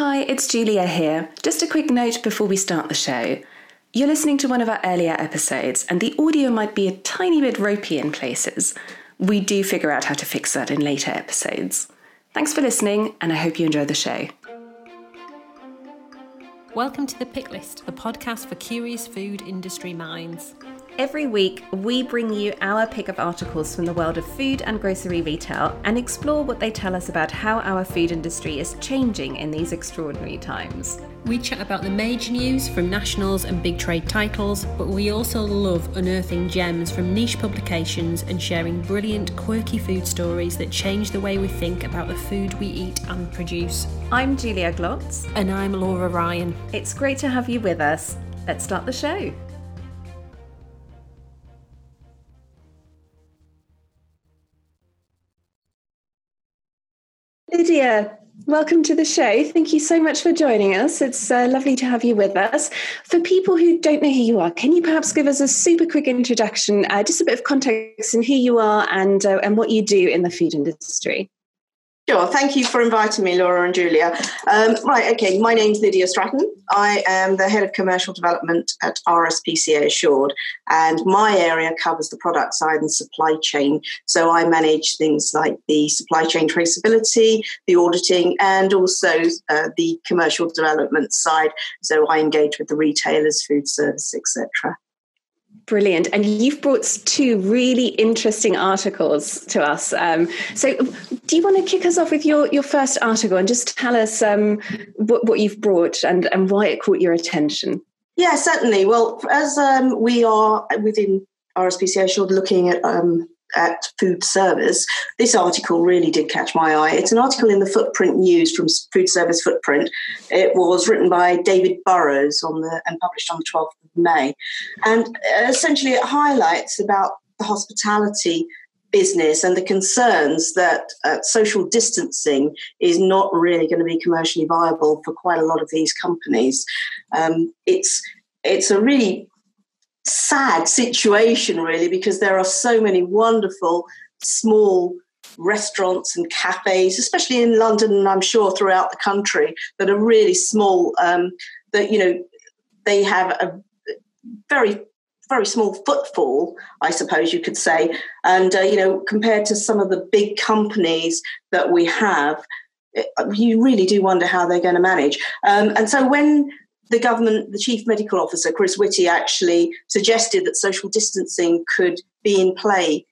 Hi, it's Julia here. Just a quick note before we start the show. You're listening to one of our earlier episodes, and the audio might be a tiny bit ropey in places. We do figure out how to fix that in later episodes. Thanks for listening, and I hope you enjoy the show. Welcome to The Pick List, the podcast for curious food industry minds. Every week, we bring you our pick of articles from the world of food and grocery retail and explore what they tell us about how our food industry is changing in these extraordinary times. We chat about the major news from nationals and big trade titles, but we also love unearthing gems from niche publications and sharing brilliant, quirky food stories that change the way we think about the food we eat and produce. I'm Julia Glotz. And I'm Laura Ryan. It's great to have you with us. Let's start the show. Lydia, welcome to the show. Thank you so much for joining us. It's uh, lovely to have you with us. For people who don't know who you are, can you perhaps give us a super quick introduction, uh, just a bit of context in who you are and uh, and what you do in the food industry? Sure. Thank you for inviting me, Laura and Julia. Um, right. Okay. My name's Lydia Stratton. I am the head of commercial development at RSPCA Assured, and my area covers the product side and supply chain. So I manage things like the supply chain traceability, the auditing, and also uh, the commercial development side. So I engage with the retailers, food service, etc. Brilliant. And you've brought two really interesting articles to us. Um, so, do you want to kick us off with your, your first article and just tell us um, what, what you've brought and, and why it caught your attention? Yeah, certainly. Well, as um, we are within RSPCA Assured looking at um, at food service, this article really did catch my eye. It's an article in the Footprint News from Food Service Footprint. It was written by David Burrows on the and published on the 12th of May, and uh, essentially it highlights about the hospitality business and the concerns that uh, social distancing is not really going to be commercially viable for quite a lot of these companies. Um, it's it's a really sad situation, really, because there are so many wonderful small restaurants and cafes, especially in London and I'm sure throughout the country, that are really small. Um, that you know they have a very very small footfall, I suppose you could say, and uh, you know compared to some of the big companies that we have. It, you really do wonder how they're going to manage. Um, and so when the government, the chief medical officer, Chris Whitty, actually suggested that social distancing could be in play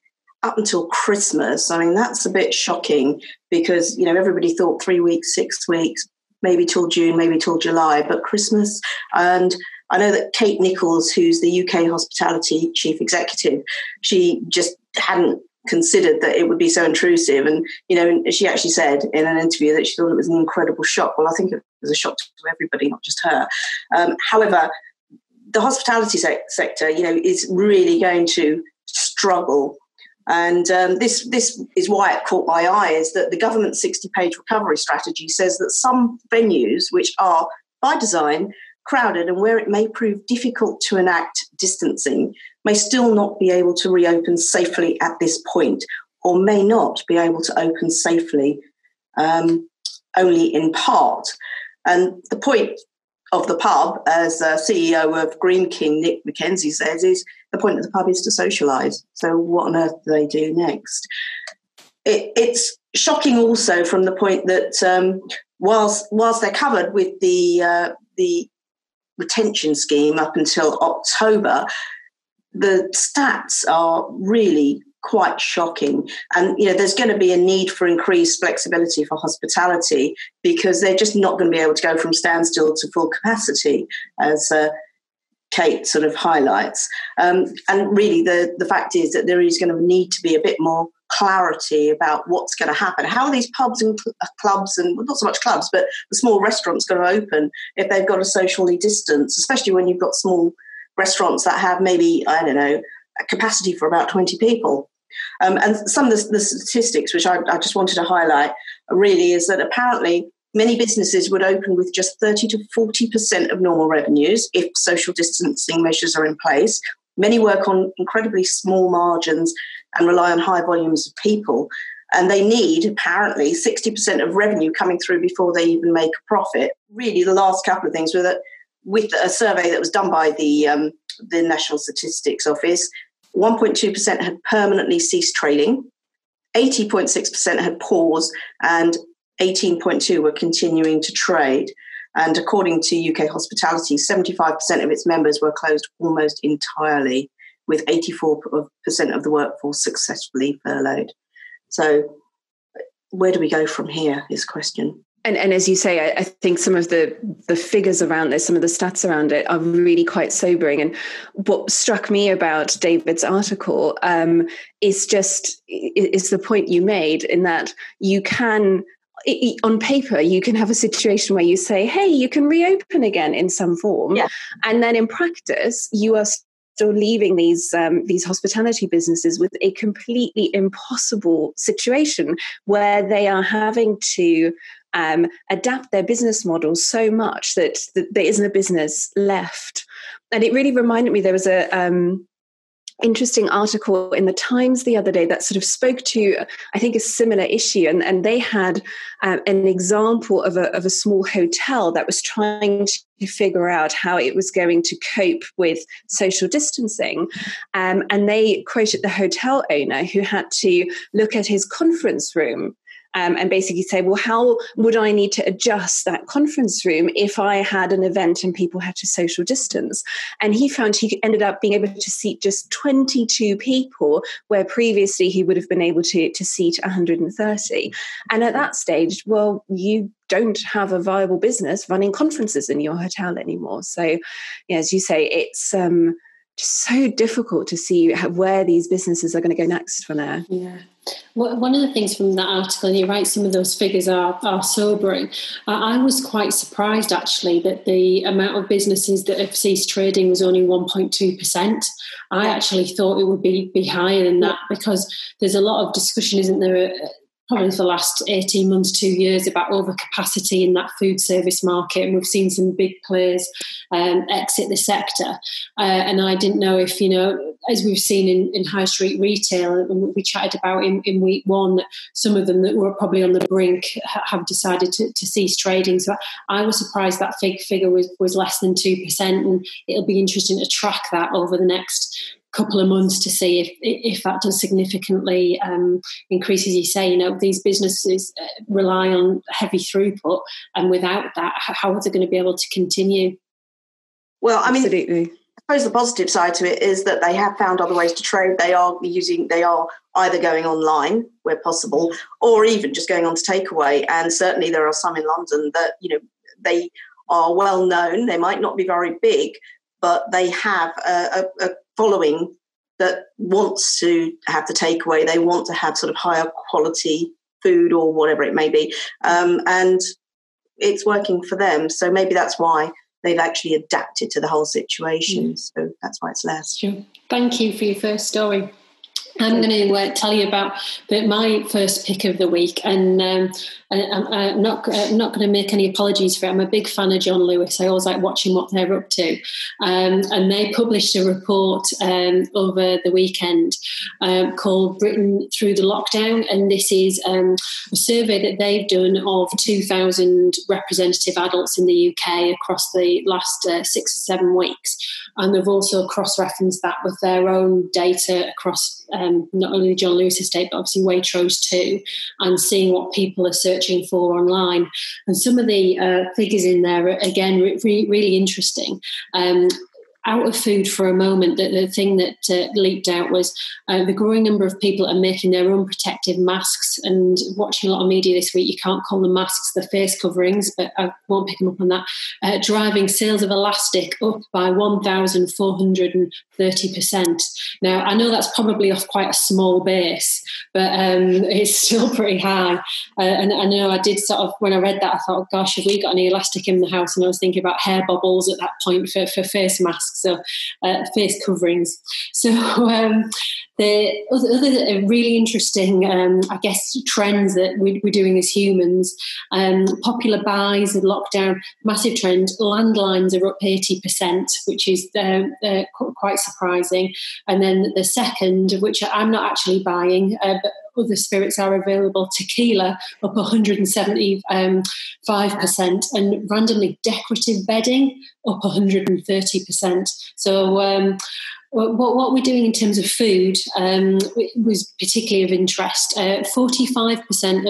up until Christmas. I mean, that's a bit shocking because, you know, everybody thought three weeks, six weeks, maybe till June, maybe till July, but Christmas. And I know that Kate Nicholls, who's the UK hospitality chief executive, she just hadn't considered that it would be so intrusive. And, you know, she actually said in an interview that she thought it was an incredible shock. Well, I think it was a shock to everybody, not just her. Um, however, the hospitality se- sector, you know, is really going to struggle. And um, this this is why it caught my eye is that the government's 60-page recovery strategy says that some venues, which are by design crowded and where it may prove difficult to enact distancing, may still not be able to reopen safely at this point, or may not be able to open safely um, only in part. And the point of the pub, as CEO of Greene King, Nick McKenzie says, is the point of the pub is to socialise. So, what on earth do they do next? It, it's shocking also from the point that um, whilst whilst they're covered with the uh, the retention scheme up until October, the stats are really quite shocking. And you know, there's going to be a need for increased flexibility for hospitality because they're just not going to be able to go from standstill to full capacity, as uh, Kate sort of highlights. Um, and really, the the fact is that there is going to need to be a bit more clarity about what's going to happen. How are these pubs and cl- uh, clubs and well, not so much clubs, but the small restaurants going to open if they've got to socially distance, especially when you've got small restaurants that have maybe I don't know a capacity for about twenty people. Um, and some of the, the statistics, which I, I just wanted to highlight, really is that apparently many businesses would open with just 30 to 40% of normal revenues if social distancing measures are in place. Many work on incredibly small margins and rely on high volumes of people. and they need apparently 60% of revenue coming through before they even make a profit. Really, the last couple of things were that with a survey that was done by the um, the National Statistics Office, 1.2% had permanently ceased trading, 80.6% had paused, and 18.2 were continuing to trade. And according to UK Hospitality, 75% of its members were closed almost entirely, with 84% of the workforce successfully furloughed. So, where do we go from here? Is question. And, and as you say, I, I, think some of the the figures around this, some of the stats around it, are really quite sobering. And what struck me about David's article um, is just is the point you made in that you can on paper you can have a situation where you say hey you can reopen again in some form yeah. and then in practice you are still leaving these um, these hospitality businesses with a completely impossible situation where they are having to um, adapt their business models so much that, that, there isn't a business left. And it really reminded me there was a um, interesting article in the Times the other day that sort of spoke to, I think, a similar issue. And, and they had um, an example of a, of a small hotel that was trying to figure out how it was going to cope with social distancing. Um, and they quoted the hotel owner who had to look at his conference room um, and basically say, well, how would I need to adjust that conference room if I had an event and people had to social distance? And he found he ended up being able to seat just 22 people, where previously he would have been able to, to seat 130. And at that stage, well, you don't have a viable business running conferences in your hotel anymore. So, yeah, as you say, it's um, just so difficult to see where these businesses are going to go next from there. Yeah. One of the things from that article, and you're right, some of those figures are, are sobering. I was quite surprised actually that the amount of businesses that have ceased trading was only 1.2%. I actually thought it would be, be higher than that because there's a lot of discussion, isn't there, probably for the last 18 months, two years, about overcapacity in that food service market. And we've seen some big players um, exit the sector. Uh, and I didn't know if, you know, as we've seen in, in high street retail, and we chatted about in, in week one, some of them that were probably on the brink have decided to, to cease trading. So I was surprised that fig figure was, was less than 2%. And it'll be interesting to track that over the next couple of months to see if if that does significantly um, increase. As you say, you know, these businesses uh, rely on heavy throughput, and without that, how are they going to be able to continue? Well, I mean, Absolutely. I suppose the positive side to it is that they have found other ways to trade. They are using, they are either going online where possible, or even just going on to takeaway. And certainly, there are some in London that you know they are well known. They might not be very big, but they have a, a, a following that wants to have the takeaway. They want to have sort of higher quality food or whatever it may be, um, and it's working for them. So maybe that's why they've actually adapted to the whole situation. Mm. So that's why it's less. Sure. Thank you for your first story. I'm going to uh, tell you about the, my first pick of the week, and um, I, am not I'm not going to make any apologies for it. I'm a big fan of John Lewis. I always like watching what they're up to, um, and they published a report um, over the weekend um, called "Britain Through the Lockdown," and this is um, a survey that they've done of 2,000 representative adults in the UK across the last uh, six or seven weeks, and they've also cross-referenced that with their own data across um, not only John Lewis estate, but obviously Waitrose too, and seeing what people are searching for online. And some of the uh, figures in there are, again, re- really interesting. Um, out of food for a moment, the, the thing that uh, leaked out was uh, the growing number of people are making their own protective masks. And watching a lot of media this week, you can't call them masks, the face coverings, but I won't pick them up on that. Uh, driving sales of elastic up by 1,430%. Now, I know that's probably off quite a small base, but um, it's still pretty high. Uh, and I know I did sort of, when I read that, I thought, gosh, have we got any elastic in the house? And I was thinking about hair bubbles at that point for, for face masks so uh, face coverings. So um, the other, other really interesting, um, I guess, trends that we, are doing as humans, um, popular buys and lockdown, massive trend. Landlines are up 80%, which is uh, uh, quite surprising. And then the second, which I'm not actually buying, uh, but other spirits are available. Tequila up 175%, um, and randomly decorative bedding up 130%. So, um, what, what we're doing in terms of food um, was particularly of interest. Uh, 45%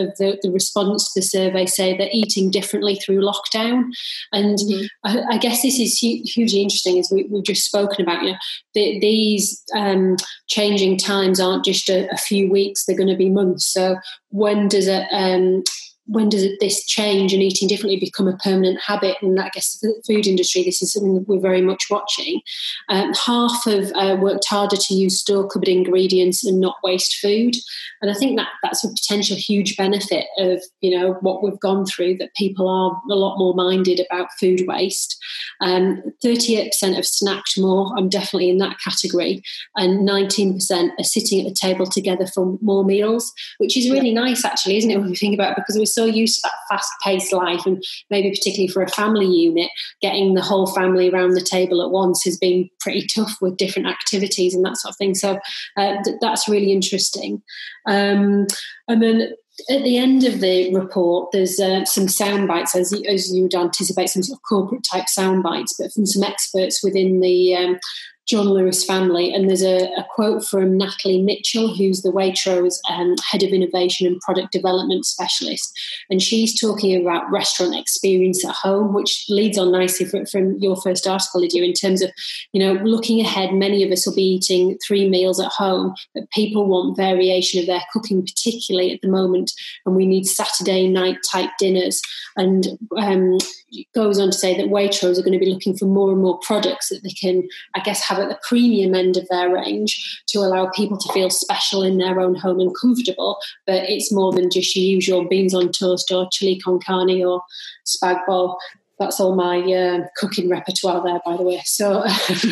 of the, the response to the survey say they're eating differently through lockdown. And mm-hmm. I, I, guess this is hu- hugely interesting, as we, have just spoken about. You know, the, these um, changing times aren't just a, a, few weeks, they're going to be months. So when does it, um, when does this change and eating differently become a permanent habit? And I guess the food industry, this is something we're very much watching. Um, half have uh, worked harder to use store cupboard ingredients and not waste food, and I think that that's a potential huge benefit of you know what we've gone through. That people are a lot more minded about food waste. Um, thirty-eight percent have snacked more. I'm definitely in that category, and nineteen percent are sitting at the table together for more meals, which is really nice, actually, isn't it? When we think about it, because we're so used to that fast paced life, and maybe particularly for a family unit, getting the whole family around the table at once has been pretty tough with different activities and that sort of thing. So uh, th- that's really interesting. Um, and then at the end of the report, there's uh, some sound bites, as, as you would anticipate, some sort of corporate type sound bites, but from some experts within the um, John Lewis family. And there's a, a, quote from Natalie Mitchell, who's the Waitrose um, head of innovation and product development specialist. And she's talking about restaurant experience at home, which leads on nicely from, from your first article, Lydia, in terms of, you know, looking ahead, many of us will be eating three meals at home, but people want variation of their cooking, particularly at the moment. And we need Saturday night type dinners. And um, goes on to say that Waitrose are going to be looking for more and more products that they can, I guess, have at the premium end of their range to allow people to feel special in their own home and comfortable. But it's more than just your usual beans on toast or chili con carne or spag bol. That's all my uh, cooking repertoire there, by the way. So,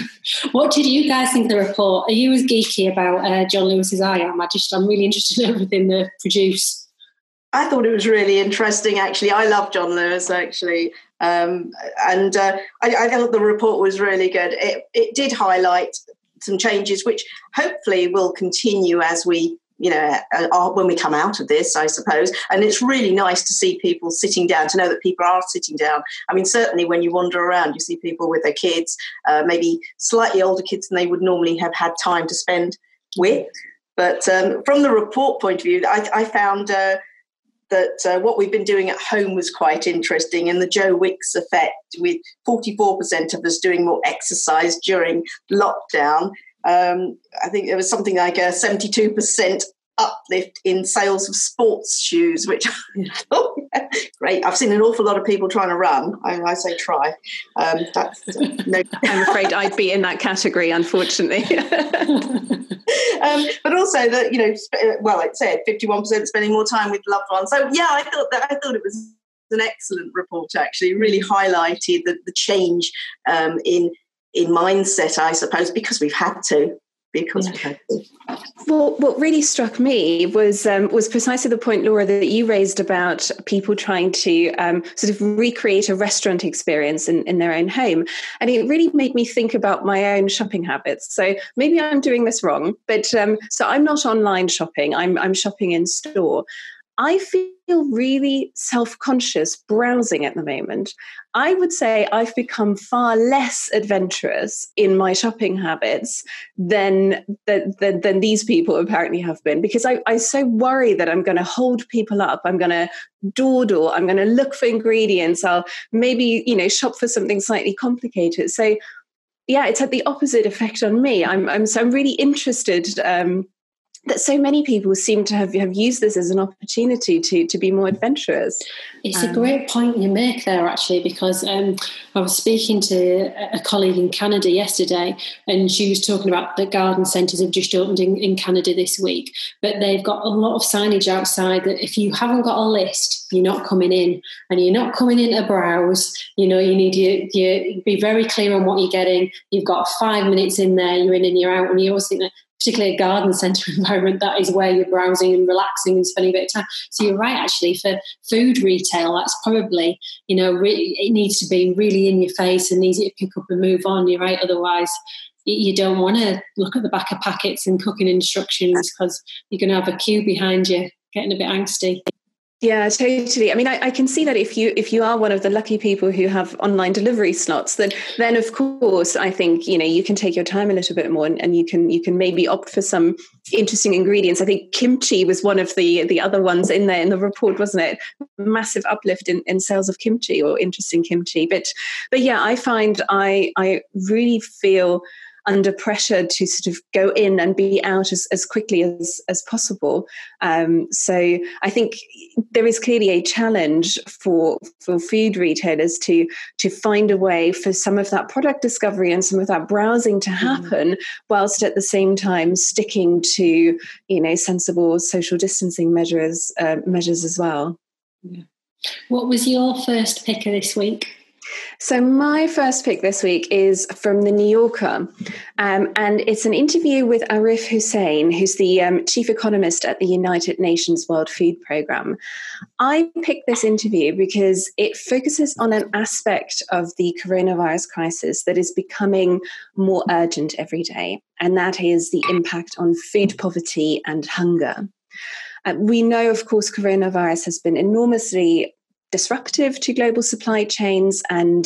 what did you guys think of the report? Are you as geeky about uh, John Lewis as I am? I just, I'm really interested in everything they produce. I thought it was really interesting. Actually, I love John Lewis. Actually, um, and uh, I, I, thought the report was really good. It, it did highlight some changes, which hopefully will continue as we, you know, uh, when we come out of this, I suppose. And it's really nice to see people sitting down, to know that people are sitting down. I mean, certainly when you wander around, you see people with their kids, uh, maybe slightly older kids than they would normally have had time to spend with. But um, from the report point of view, I, I found uh, that uh, what we've been doing at home was quite interesting, and the Joe Wicks effect, with 44% of us doing more exercise during lockdown. Um, I think there was something like a 72% uplift in sales of sports shoes, which oh, great. I've seen an awful lot of people trying to run. I, I say try. Um, no. I'm afraid I'd be in that category, unfortunately. um, but also that you know, well, it said 51% spending more time with loved ones. So yeah, I thought that I thought it was an excellent report. Actually, it really highlighted the, the change um, in in mindset, I suppose, because we've had to well what really struck me was um, was precisely the point laura that you raised about people trying to um, sort of recreate a restaurant experience in, in their own home. And it really made me think about my own shopping habits. So maybe i'm doing this wrong but um, so i'm not online shopping. I'm, I'm shopping in store I feel really self conscious browsing at the moment. I would say I've become far less adventurous in my shopping habits than, than, than these people apparently have been because I, I so worry that I'm going to hold people up. I'm going to dawdle. I'm going to look for ingredients. I'll maybe, you know, shop for something slightly complicated. So, yeah, it's had the opposite effect on me. I'm, I'm so I'm really interested um, that so many people seem to have, have used this as an opportunity to, to be more adventurous. It's um, a great point you make there, actually, because um, I was speaking to a colleague in Canada yesterday, and she was talking about the garden centres have just opened in, in Canada this week, but they've got a lot of signage outside that if you haven't got a list, you're not coming in, and you're not coming in to browse. You know, you need to you be very clear on what you're getting. You've got five minutes in there, you're in and you're out, and you always think that particularly a garden centre environment, that is where you're browsing and relaxing and spending a bit of time. So you're right, actually, for food retail, that's probably, you know, re- it needs to be really in your face and easy to pick up and move on. You're right, otherwise, you don't want to look at the back of packets and cooking instructions because you're going to have a queue behind you getting a bit angsty. Yeah, totally. I mean, I, I, can see that if you if you are one of the lucky people who have online delivery slots, then then of course I think you know you can take your time a little bit more and, and you can you can maybe opt for some interesting ingredients. I think kimchi was one of the the other ones in there in the report, wasn't it? Massive uplift in, in sales of kimchi or interesting kimchi. But but yeah, I find I I really feel under pressure to sort of go in and be out as, as quickly as, as possible. Um, so I think there is clearly a challenge for for food retailers to to find a way for some of that product discovery and some of that browsing to mm-hmm. happen, mm. whilst at the same time sticking to you know sensible social distancing measures uh, measures as well. Yeah. What was your first picker this week? So, my first pick this week is from The New Yorker, um, and it's an interview with Arif Husain, who's the um, chief economist at the United Nations World Food Programme. I picked this interview because it focuses on an aspect of the coronavirus crisis that is becoming more urgent every day, and that is the impact on food poverty and hunger. Uh, we know, of course, coronavirus has been enormously disruptive to global supply chains and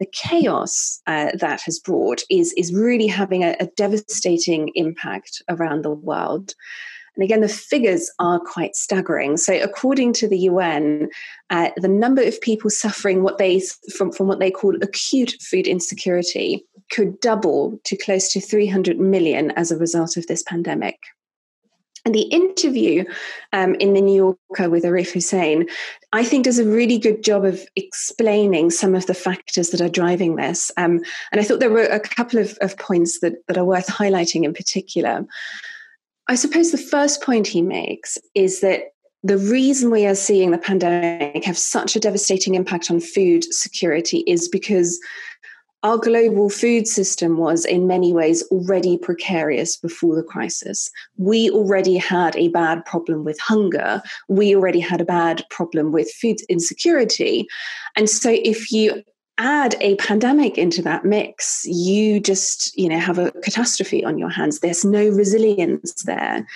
the chaos uh, that has brought is, is really having a, a devastating impact around the world. And again, the figures are quite staggering. So, according to the UN, uh, the number of people suffering what they from, from what they call acute food insecurity could double to close to 300 million as a result of this pandemic. And the interview um, in the New Yorker with Arif Husain, I think, does a really good job of explaining some of the factors that are driving this. Um, and I thought there were a couple of, of points that, that are worth highlighting in particular. I suppose the first point he makes is that the reason we are seeing the pandemic have such a devastating impact on food security is because our global food system was in many ways already precarious before the crisis. We already had a bad problem with hunger. We already had a bad problem with food insecurity. And so if you add a pandemic into that mix, you just, you know, have a catastrophe on your hands. There's no resilience there.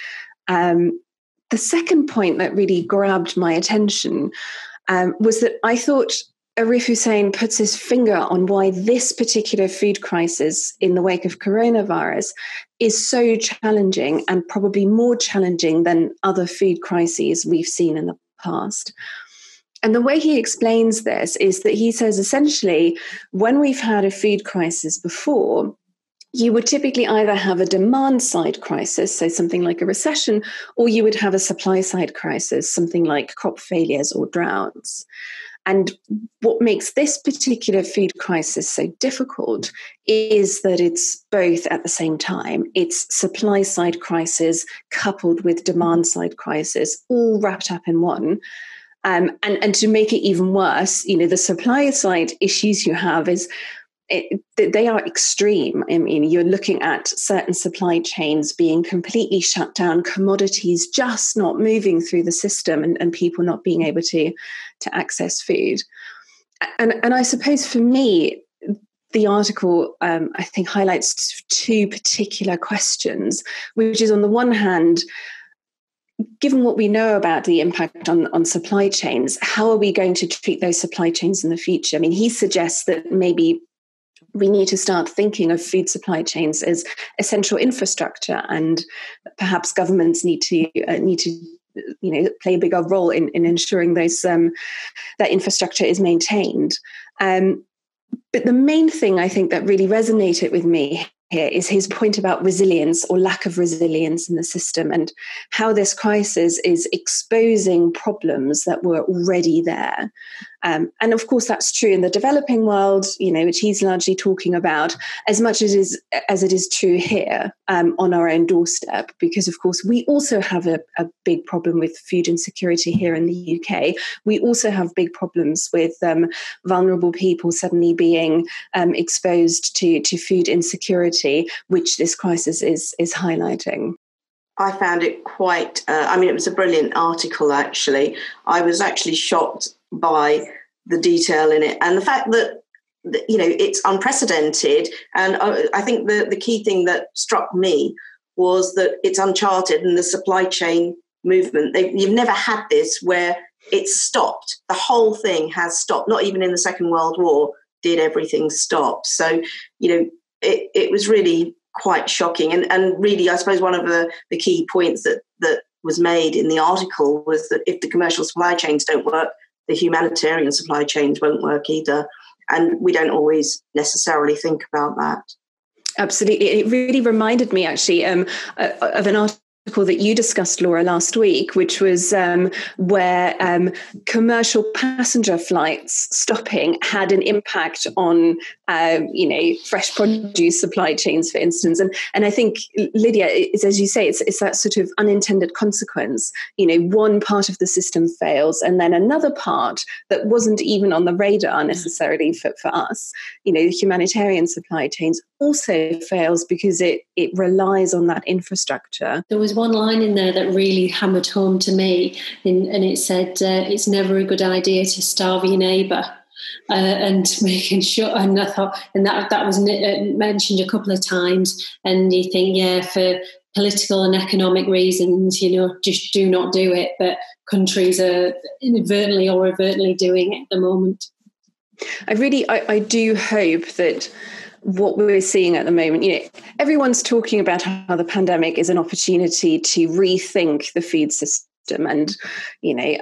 Um, the second point that really grabbed my attention um, was that I thought Arif Husain puts his finger on why this particular food crisis in the wake of coronavirus is so challenging and probably more challenging than other food crises we've seen in the past. And the way he explains this is that he says essentially, when we've had a food crisis before, you would typically either have a demand side crisis, so something like a recession, or you would have a supply side crisis, something like crop failures or droughts. And what makes this particular food crisis so difficult is that it's both at the same time. It's supply side crisis coupled with demand side crisis, all wrapped up in one. Um, and, and to make it even worse, you know, the supply side issues you have is it, they are extreme. I mean, you're looking at certain supply chains being completely shut down, commodities just not moving through the system, and, and people not being able to to access food. And and I suppose for me, the article um, I think highlights two particular questions, which is on the one hand. Given what we know about the impact on, on supply chains, how are we going to treat those supply chains in the future? I mean, he suggests that maybe we need to start thinking of food supply chains as essential infrastructure, and perhaps governments need to uh, need to you know play a bigger role in, in ensuring those um, that infrastructure is maintained. Um, but the main thing I think that really resonated with me here is his point about resilience or lack of resilience in the system and how this crisis is exposing problems that were already there. Um, and of course, that's true in the developing world, you know, which he's largely talking about, as much as it is, as it is true here um, on our own doorstep, because of course, we also have a, a, big problem with food insecurity here in the UK. We also have big problems with um, vulnerable people suddenly being um, exposed to, to food insecurity, which this crisis is, is highlighting. I found it quite, uh, I mean, it was a brilliant article, actually. I was actually shocked by the detail in it. And the fact that you know it's unprecedented and uh, i think the, the key thing that struck me was that it's uncharted and the supply chain movement. They, you've never had this where it's stopped. The whole thing has stopped. Not even in the second world war did everything stop. So you know it, it was really quite shocking. And, and really i suppose one of the, the key points that that was made in the article was that if the commercial supply chains don't work the humanitarian supply chains won't work either and we don't always necessarily think about that. Absolutely. It really reminded me actually um, of an article that you discussed, Laura, last week, which was um, where um, commercial passenger flights stopping had an impact on, uh, you know, fresh produce supply chains, for instance. And and I think Lydia, as you say, it's it's that sort of unintended consequence. You know, one part of the system fails, and then another part that wasn't even on the radar necessarily for, for us. You know, the humanitarian supply chains also fails because it it relies on that infrastructure. There was one line in there that really hammered home to me, and, and it said, uh, "It's never a good idea to starve your neighbour." Uh, and making sure, and I thought, and that that was uh, mentioned a couple of times, and you think, yeah, for political and economic reasons, you know, just do not do it. But countries are inadvertently or overtly doing it at the moment. I really, I, I do hope that what we're seeing at the moment. You know, everyone's talking about how the pandemic is an opportunity to rethink the food system, and you know,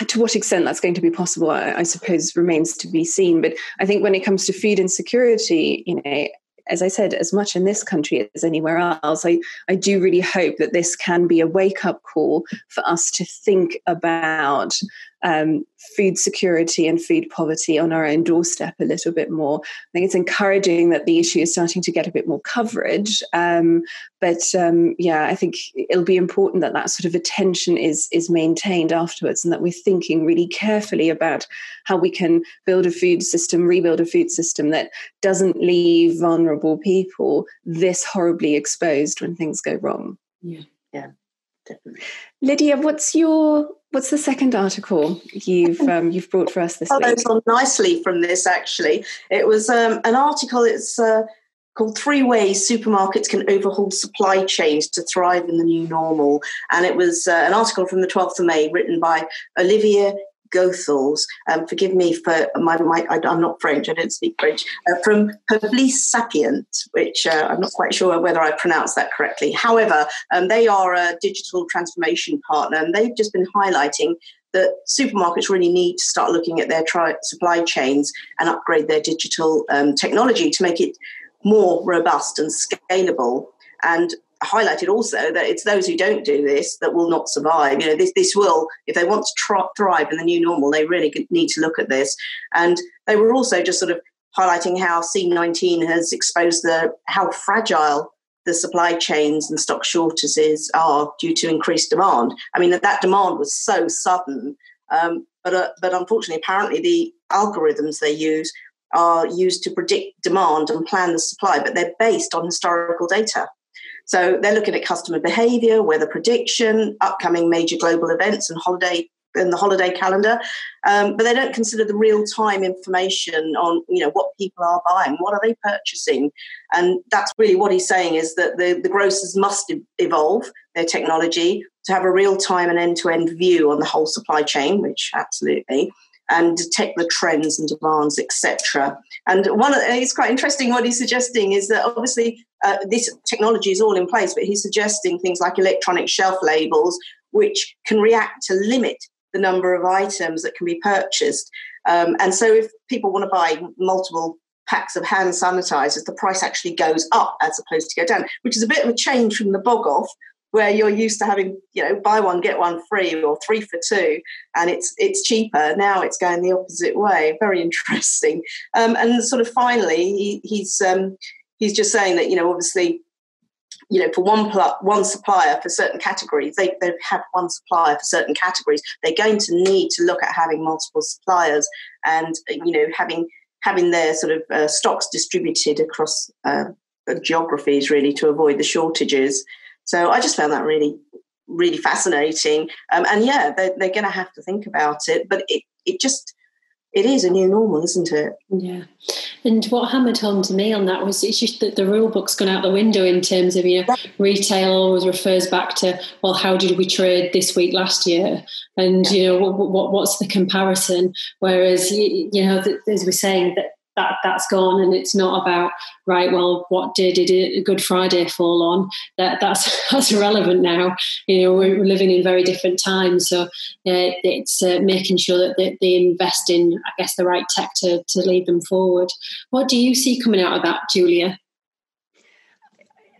uh, to what extent that's going to be possible, I, I suppose, remains to be seen. But I think when it comes to food insecurity, you know, as I said, as much in this country as anywhere else, I, I do really hope that this can be a wake up call for us to think about um, food security and food poverty on our own doorstep a little bit more. I think it's encouraging that the issue is starting to get a bit more coverage. Um, but um, yeah, I think it'll be important that that sort of attention is is maintained afterwards, and that we're thinking really carefully about how we can build a food system, rebuild a food system that doesn't leave vulnerable people this horribly exposed when things go wrong. Yeah, yeah, definitely. Lydia, what's your What's the second article you've um, you've brought for us this week? on nicely from this actually. It was um, an article. It's uh, called Three Ways Supermarkets Can Overhaul Supply Chains to Thrive in the New Normal. And it was uh, an article from the 12th of May written by Olivia Goethals. Um, forgive me for my, my I, am not French, I don't speak French, uh, from Publicis Sapient, which uh, I'm not quite sure whether I pronounced that correctly. However, um, they are a digital transformation partner and they've just been highlighting that supermarkets really need to start looking at their tri- supply chains and upgrade their digital um, technology to make it more robust and scalable. And highlighted also that it's those who don't do this that will not survive. You know, this this will, if they want to thrive in the new normal, they really need to look at this. And they were also just sort of highlighting how C19 has exposed the how fragile the supply chains and stock shortages are due to increased demand. I mean, that, that demand was so sudden, um, but uh, but unfortunately, apparently the algorithms they use are used to predict demand and plan the supply, but they're based on historical data. So they're looking at customer behavior, weather prediction, upcoming major global events, and holiday in the holiday calendar. Um, but they don't consider the real time information on you know what people are buying, what are they purchasing, and that's really what he's saying is that the, the grocers must evolve their technology to have a real time and end to end view on the whole supply chain, which absolutely and detect the trends and demands, etc. And one, of, it's quite interesting. What he's suggesting is that obviously uh, this technology is all in place, but he's suggesting things like electronic shelf labels, which can react to limit the number of items that can be purchased. Um, and so, if people want to buy multiple packs of hand sanitizers, the price actually goes up as opposed to go down, which is a bit of a change from the bog off where you're used to having you know buy one get one free or three for two and it's it's cheaper. Now it's going the opposite way. Very interesting. Um, and sort of finally he, he's um, he's just saying that you know obviously you know for one pl- one supplier for certain categories they, they have one supplier for certain categories they're going to need to look at having multiple suppliers and you know having having their sort of uh, stocks distributed across uh, geographies really to avoid the shortages so I just found that really, really fascinating. Um, and yeah, they're, they're going to have to think about it. But it, it just, it is a new normal, isn't it? Yeah. And what hammered home to me on that was it's just that the rule book's gone out the window in terms of, you know, retail always refers back to, well, how did we trade this week last year? And, you know, what, what, what's the comparison? Whereas, you know, as we're saying, that that that's gone and it's not about right well what did it good friday fall on? That that's that's irrelevant now. You know we're living in very different times so uh, it's uh, making sure that they, they, invest in i guess the right tech to, to lead them forward. What do you see coming out of that julia?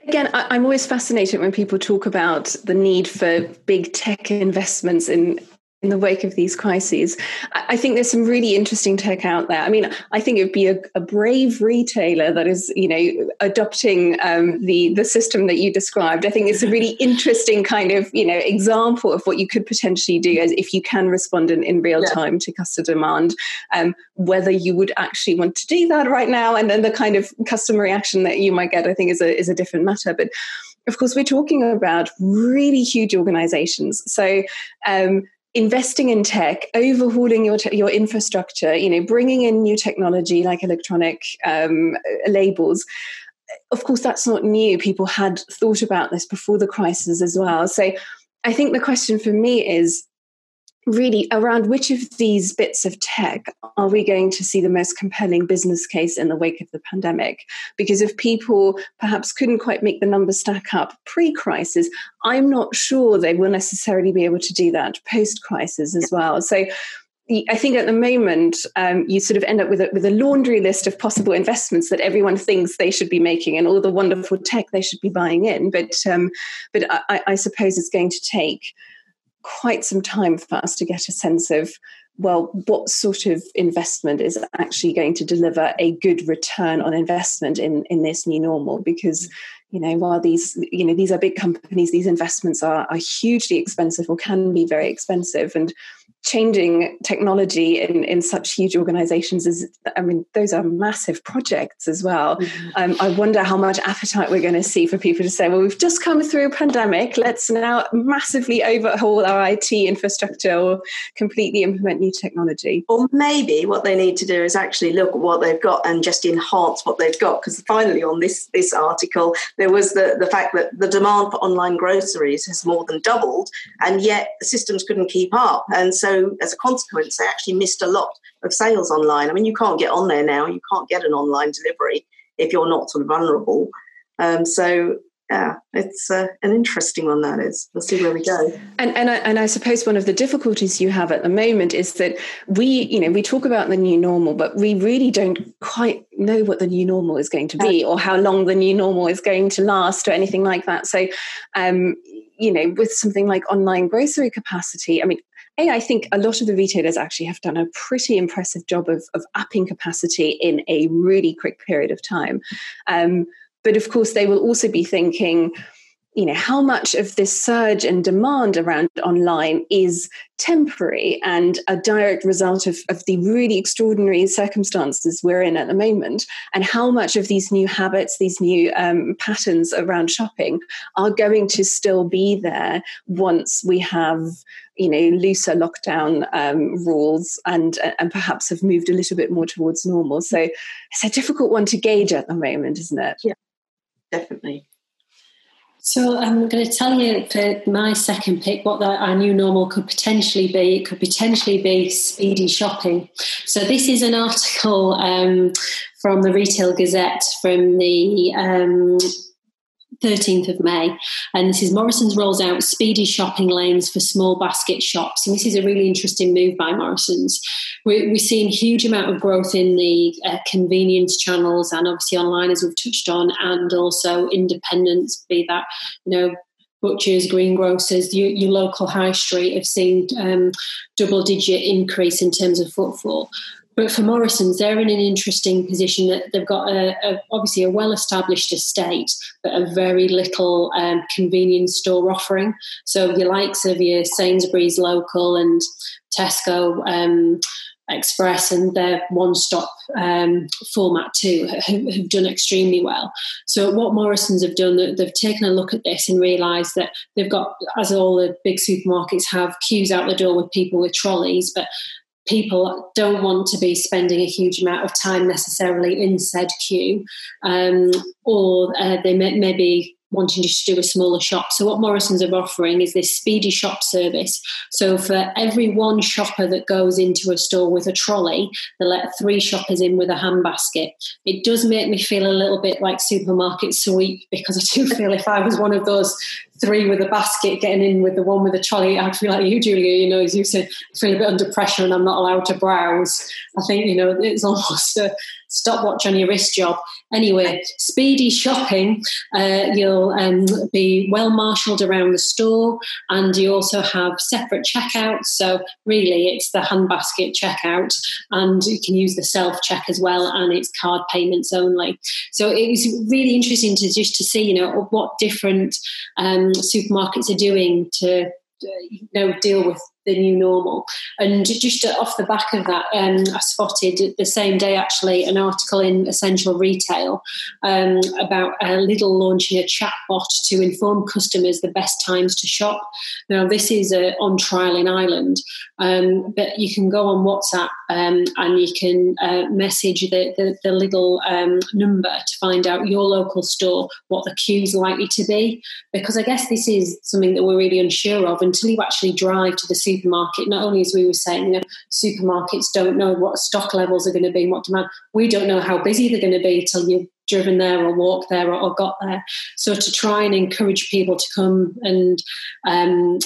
Again, I'm always fascinated when people talk about the need for big tech investments in in the wake of these crises. I think there's some really interesting tech out there. I mean, I think it would be a, a brave retailer that is, you know, adopting um, the the system that you described. I think it's a really interesting kind of, you know, example of what you could potentially do as if you can respond in, in real time to customer demand. Um, whether you would actually want to do that right now, and then the kind of customer reaction that you might get, I think, is a is a different matter. But of course, we're talking about really huge organizations. So um, investing in tech, overhauling your te- your infrastructure, you know, bringing in new technology like electronic um, labels. Of course, that's not new. People had thought about this before the crisis as well. So, I think the question for me is really around which of these bits of tech are we going to see the most compelling business case in the wake of the pandemic? Because if people perhaps couldn't quite make the numbers stack up pre crisis, I'm not sure they will necessarily be able to do that post crisis as well. So I think at the moment um, you sort of end up with a, with a laundry list of possible investments that everyone thinks they should be making and all the wonderful tech they should be buying in. But um, but I, I suppose it's going to take quite some time for us to get a sense of well, what sort of investment is actually going to deliver a good return on investment in, in this new normal? Because, you know, while these, you know, these are big companies, these investments are, are hugely expensive or can be very expensive. And changing technology in, in such huge organizations is i mean those are massive projects as well. Mm-hmm. um, i wonder how much appetite we're going to see for people to say well we've just come through a pandemic. Let's now massively overhaul our it infrastructure or completely implement new technology. Or maybe what they need to do is actually look at what they've got and just enhance what they've got because finally on this this article there was the, the fact that the demand for online groceries has more than doubled and yet systems couldn't keep up. And so as a consequence, they actually missed a lot of sales online. I mean, you can't get on there now. You can't get an online delivery if you're not sort of vulnerable. Um, so yeah, it's uh, an interesting one. That is. We'll see where we go. And and I, and I suppose one of the difficulties you have at the moment is that we, you know, we talk about the new normal, but we really don't quite know what the new normal is going to be, or how long the new normal is going to last, or anything like that. So, um, you know, with something like online grocery capacity, I mean, a, I think a lot of the retailers actually have done a pretty impressive job of, of upping capacity in a really quick period of time. Um, but of course, they will also be thinking, you know how much of this surge in demand around online is temporary and a direct result of, of the really extraordinary circumstances we're in at the moment and how much of these new habits these new um, patterns around shopping are going to still be there once we have you know looser lockdown um, rules and and perhaps have moved a little bit more towards normal. So it's a difficult one to gauge at the moment isn't it? Yeah definitely so I'm going to tell you for my second pick what the, our new normal could potentially be. It could potentially be speedy shopping. So this is an article um, from the Retail Gazette from the um, 13th of May. And this is Morrison's rolls out speedy shopping lanes for small basket shops. And this is a really interesting move by Morrison's. We're, we're seeing huge amount of growth in the uh, convenience channels and obviously online, as we've touched on, and also independents, be that, you know, butchers, greengrocers, your, your local high street have seen um, double digit increase in terms of footfall. But for Morrison's, they're in an interesting position that they've got a, a obviously a well-established estate, but a very little um, convenience store offering. So your likes of your Sainsbury's local and Tesco um, Express and their one-stop um, format too have, have, done extremely well. So what Morrison's have done, they've taken a look at this and realised that they've got, as all the big supermarkets have, queues out the door with people with trolleys, but people don't want to be spending a huge amount of time necessarily in said queue, um, or uh, they may, maybe wanting just to do a smaller shop. So what Morrison's are offering is this speedy shop service. So for every one shopper that goes into a store with a trolley, they let three shoppers in with a handbasket. It does make me feel a little bit like supermarket sweep because I do feel if I was one of those three with a basket getting in with the one with the trolley, I'd feel like you, Julia, you know, as you said, feel a bit under pressure and I'm not allowed to browse. I think, you know, it's almost a stopwatch on your wrist job. Anyway, speedy shopping, uh, you'll um, be well marshaled around the store and you also have separate checkouts. So, really, it's the handbasket checkout and you can use the self check as well, and it's card payments only. So, it was really interesting to just to see, you know, what different um, supermarkets are doing to you know deal with the new normal. And just off the back of that, um, I spotted the same day actually an article in Essential Retail um, about uh, Lidl launching a chatbot to inform customers the best times to shop. Now, this is uh, on trial in Ireland, um, but you can go on WhatsApp um, and you can uh, message the, the, the Lidl um, number to find out your local store what the queue is likely to be. Because I guess this is something that we're really unsure of until you actually drive to the supermarket supermarket, not only as we were saying, you know, supermarkets don't know what stock levels are going to be, what demand. We don't know how busy they're going to be till you've driven there or walked there or, or got there. So to try and encourage people to come and um,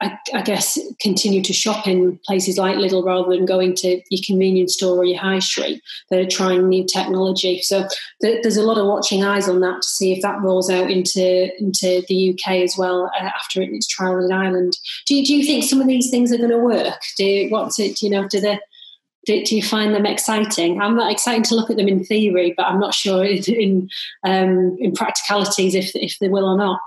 I, I, guess continue to shop in places like Lidl rather than going to your convenience store or your high street. They're trying new technology, so th- there's a lot of watching eyes on that to see if that rolls out into into the UK as well uh, after its trial in Ireland. Do you, do you think some of these things are going to work? Do you, what's it? You know, do they? Do, do, you find them exciting? I'm not excited to look at them in theory, but I'm not sure in um, in practicalities if if they will or not.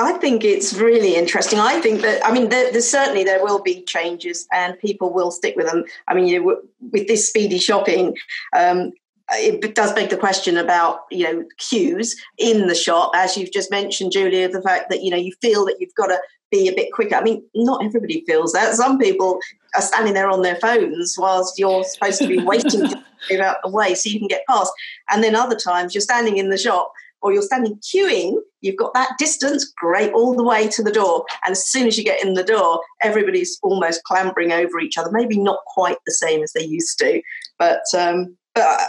I think it's really interesting. I think that I mean, there, there's certainly there will be changes, and people will stick with them. I mean, you know, with this speedy shopping, um, it does beg the question about you know queues in the shop, as you've just mentioned, Julia. The fact that you know you feel that you've got to be a bit quicker. I mean, not everybody feels that. Some people are standing there on their phones whilst you're supposed to be waiting to move out the way so you can get past, and then other times you're standing in the shop or you're standing queuing, you've got that distance, great, all the way to the door. And as soon as you get in the door, everybody's almost clambering over each other. Maybe not quite the same as they used to, but um, but uh,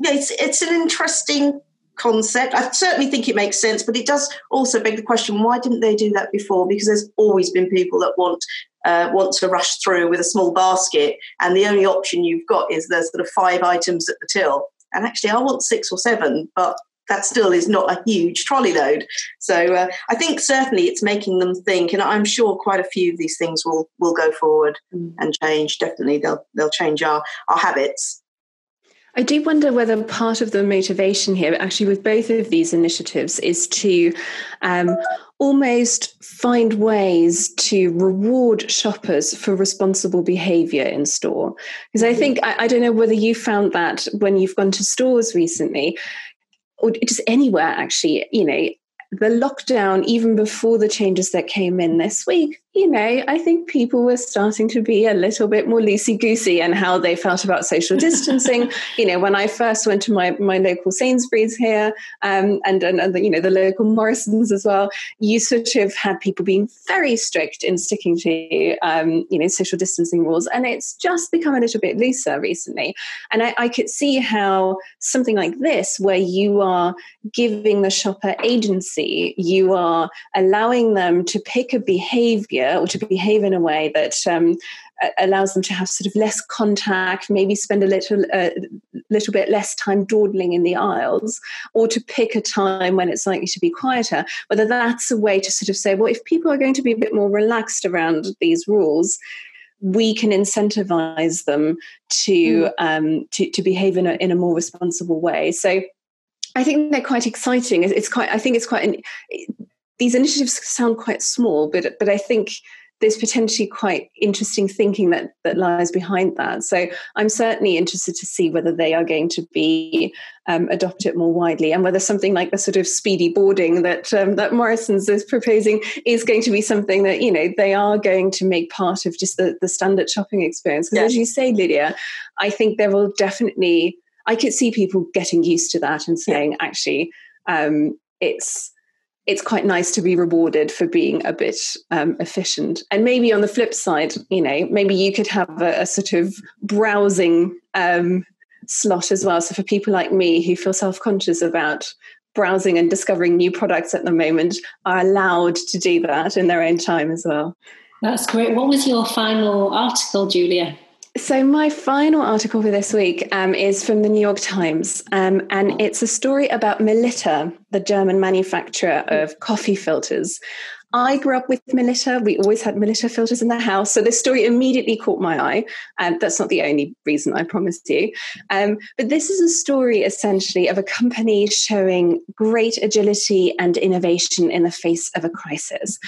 it's it's an interesting concept. I certainly think it makes sense, but it does also beg the question: Why didn't they do that before? Because there's always been people that want uh, want to rush through with a small basket, and the only option you've got is there's sort of five items at the till. And actually, I want six or seven, but that still is not a huge trolley load. So uh, I think certainly it's making them think, and I'm sure quite a few of these things will will go forward mm. and change. Definitely, they'll they'll change our our habits. I do wonder whether part of the motivation here, actually, with both of these initiatives, is to um, almost find ways to reward shoppers for responsible behavior in store. Because I mm-hmm. think, I, I, don't know whether you found that when you've gone to stores recently, or just anywhere actually, you know, the lockdown, even before the changes that came in this week, you know, I think people were starting to be a little bit more loosey goosey and how they felt about social distancing. you know, when I first went to my, my local Sainsbury's here um, and, and, and the, you know, the local Morrison's as well, you sort of had people being very strict in sticking to, um, you know, social distancing rules. And it's just become a little bit looser recently. And I, I could see how something like this, where you are giving the shopper agency, you are allowing them to pick a behavior behavior or to behave in a way that um, allows them to have sort of less contact, maybe spend a little uh, little bit less time dawdling in the aisles, or to pick a time when it's likely to be quieter. Whether that's a way to sort of say, well, if people are going to be a bit more relaxed around these rules, we can incentivize them to mm. um, to, to behave in a in a more responsible way. So. I think they're quite exciting. It's quite. I think it's quite. An, these initiatives sound quite small, but but I think there's potentially quite interesting thinking that that lies behind that. So I'm certainly interested to see whether they are going to be um, adopted more widely, and whether something like the sort of speedy boarding that um, that Morrison's is proposing is going to be something that you know they are going to make part of just the the standard shopping experience. Because as you say, Lydia, I think there will definitely I could see people getting used to that and saying yeah. actually um, it's it's quite nice to be rewarded for being a bit um, efficient. And maybe on the flip side, you know, maybe you could have a, a sort of browsing um, slot as well. So for people like me who feel self conscious about browsing and discovering new products at the moment, are allowed to do that in their own time as well. That's great. What was your final article, Julia? So, my final article for this week um, is from the New York Times, um, and it's a story about Melitta, the German manufacturer of coffee filters. I grew up with Melitta. We always had Melitta filters in the house. So this story immediately caught my eye. And um, that's not the only reason, I promise you. Um, but this is a story essentially of a company showing great agility and innovation in the face of a crisis.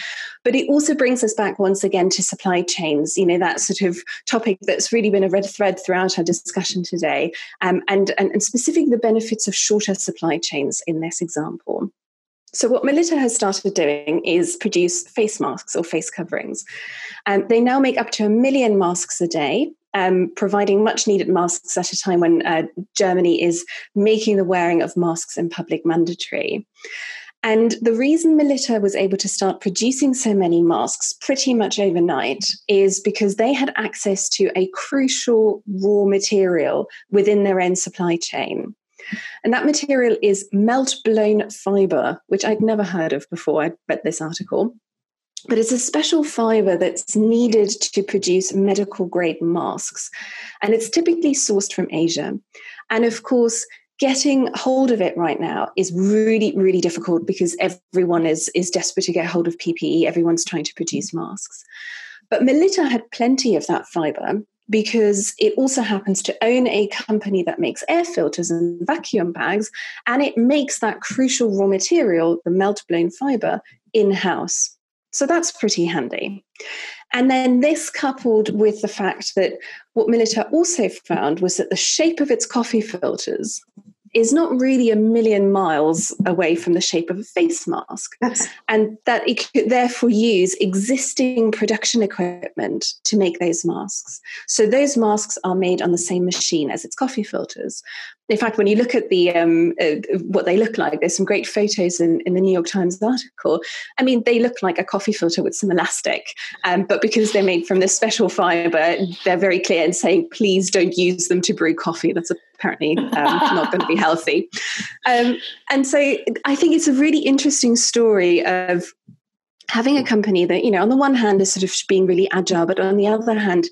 But it also brings us back once again to supply chains, you know, that sort of topic that's really been a red thread throughout our discussion today, um, and, and, and specifically the benefits of shorter supply chains in this example. So, what Melitta has started doing is produce face masks or face coverings. And um, they now make up to a million masks a day, um, providing much needed masks at a time when uh, Germany is making the wearing of masks in public mandatory. And the reason Melitta was able to start producing so many masks pretty much overnight is because they had access to a crucial raw material within their own supply chain. And that material is melt blown fiber, which I'd never heard of before I read this article. But it's a special fiber that's needed to produce medical grade masks. And it's typically sourced from Asia. And of course, getting hold of it right now is really really difficult because everyone is is desperate to get hold of ppe everyone's trying to produce masks but melitta had plenty of that fiber because it also happens to own a company that makes air filters and vacuum bags, and it makes that crucial raw material, the melt blown fiber, in house. So that's pretty handy. And then this coupled with the fact that what Melitta also found was that the shape of its coffee filters is not really a million miles away from the shape of a face mask. Yes. And that it could therefore use existing production equipment to make those masks. So those masks are made on the same machine as its coffee filters in fact, when you look at the um, uh, what they look like, there's some great photos in, in the New York Times article. I mean, they look like a coffee filter with some elastic, um, but because they're made from this special fiber, they're very clear in saying, please don't use them to brew coffee. That's apparently um, not going to be healthy. Um, and so I think it's a really interesting story of having a company that you know on the one hand is sort of being really agile but on the other hand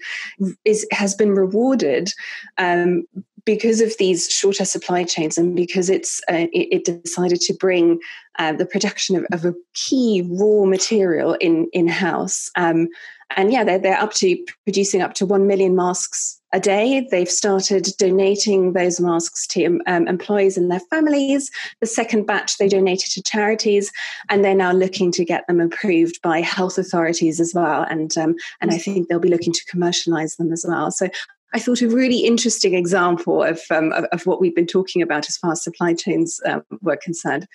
is has been rewarded um, because of these shorter supply chains and because it's uh, it, it, decided to bring uh, the production of, of, a key raw material in in house um, and yeah they're, they're up to producing up to 1 million masks a day they've started donating those masks to um, employees and their families the second batch they donated to charities and they're now looking to get them approved by health authorities as well and um, and i think they'll be looking to commercialize them as well so I thought a really interesting example of, um, of, of, what we've been talking about as far as supply chains um, were concerned.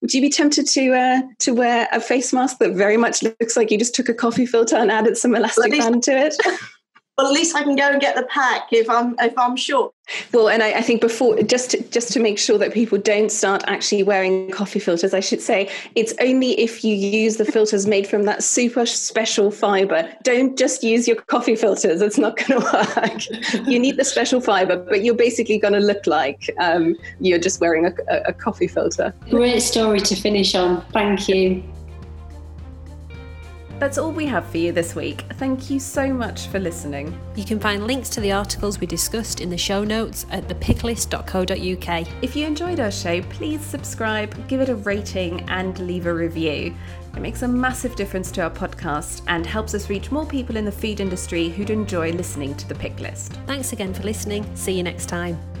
Would you be tempted to uh, to wear a face mask that very much looks like you just took a coffee filter and added some elastic band to it? well, at least I can go and get the pack if I'm if I'm sure. Well, and I, I think before just to, just to make sure that people don't start actually wearing coffee filters, I should say it's only if you use the filters made from that super special fiber. Don't just use your coffee filters; it's not going to work. you need the special fiber, but you're basically going to look like um, you're just wearing a, a, a coffee filter. Great story to finish on. Thank you. That's all we have for you this week. Thank you so much for listening. You can find links to the articles we discussed in the show notes at thepicklist.co.uk. If you enjoyed our show, please subscribe, give it a rating, and leave a review. It makes a massive difference to our podcast and helps us reach more people in the food industry who'd enjoy listening to the pick list. Thanks again for listening. See you next time.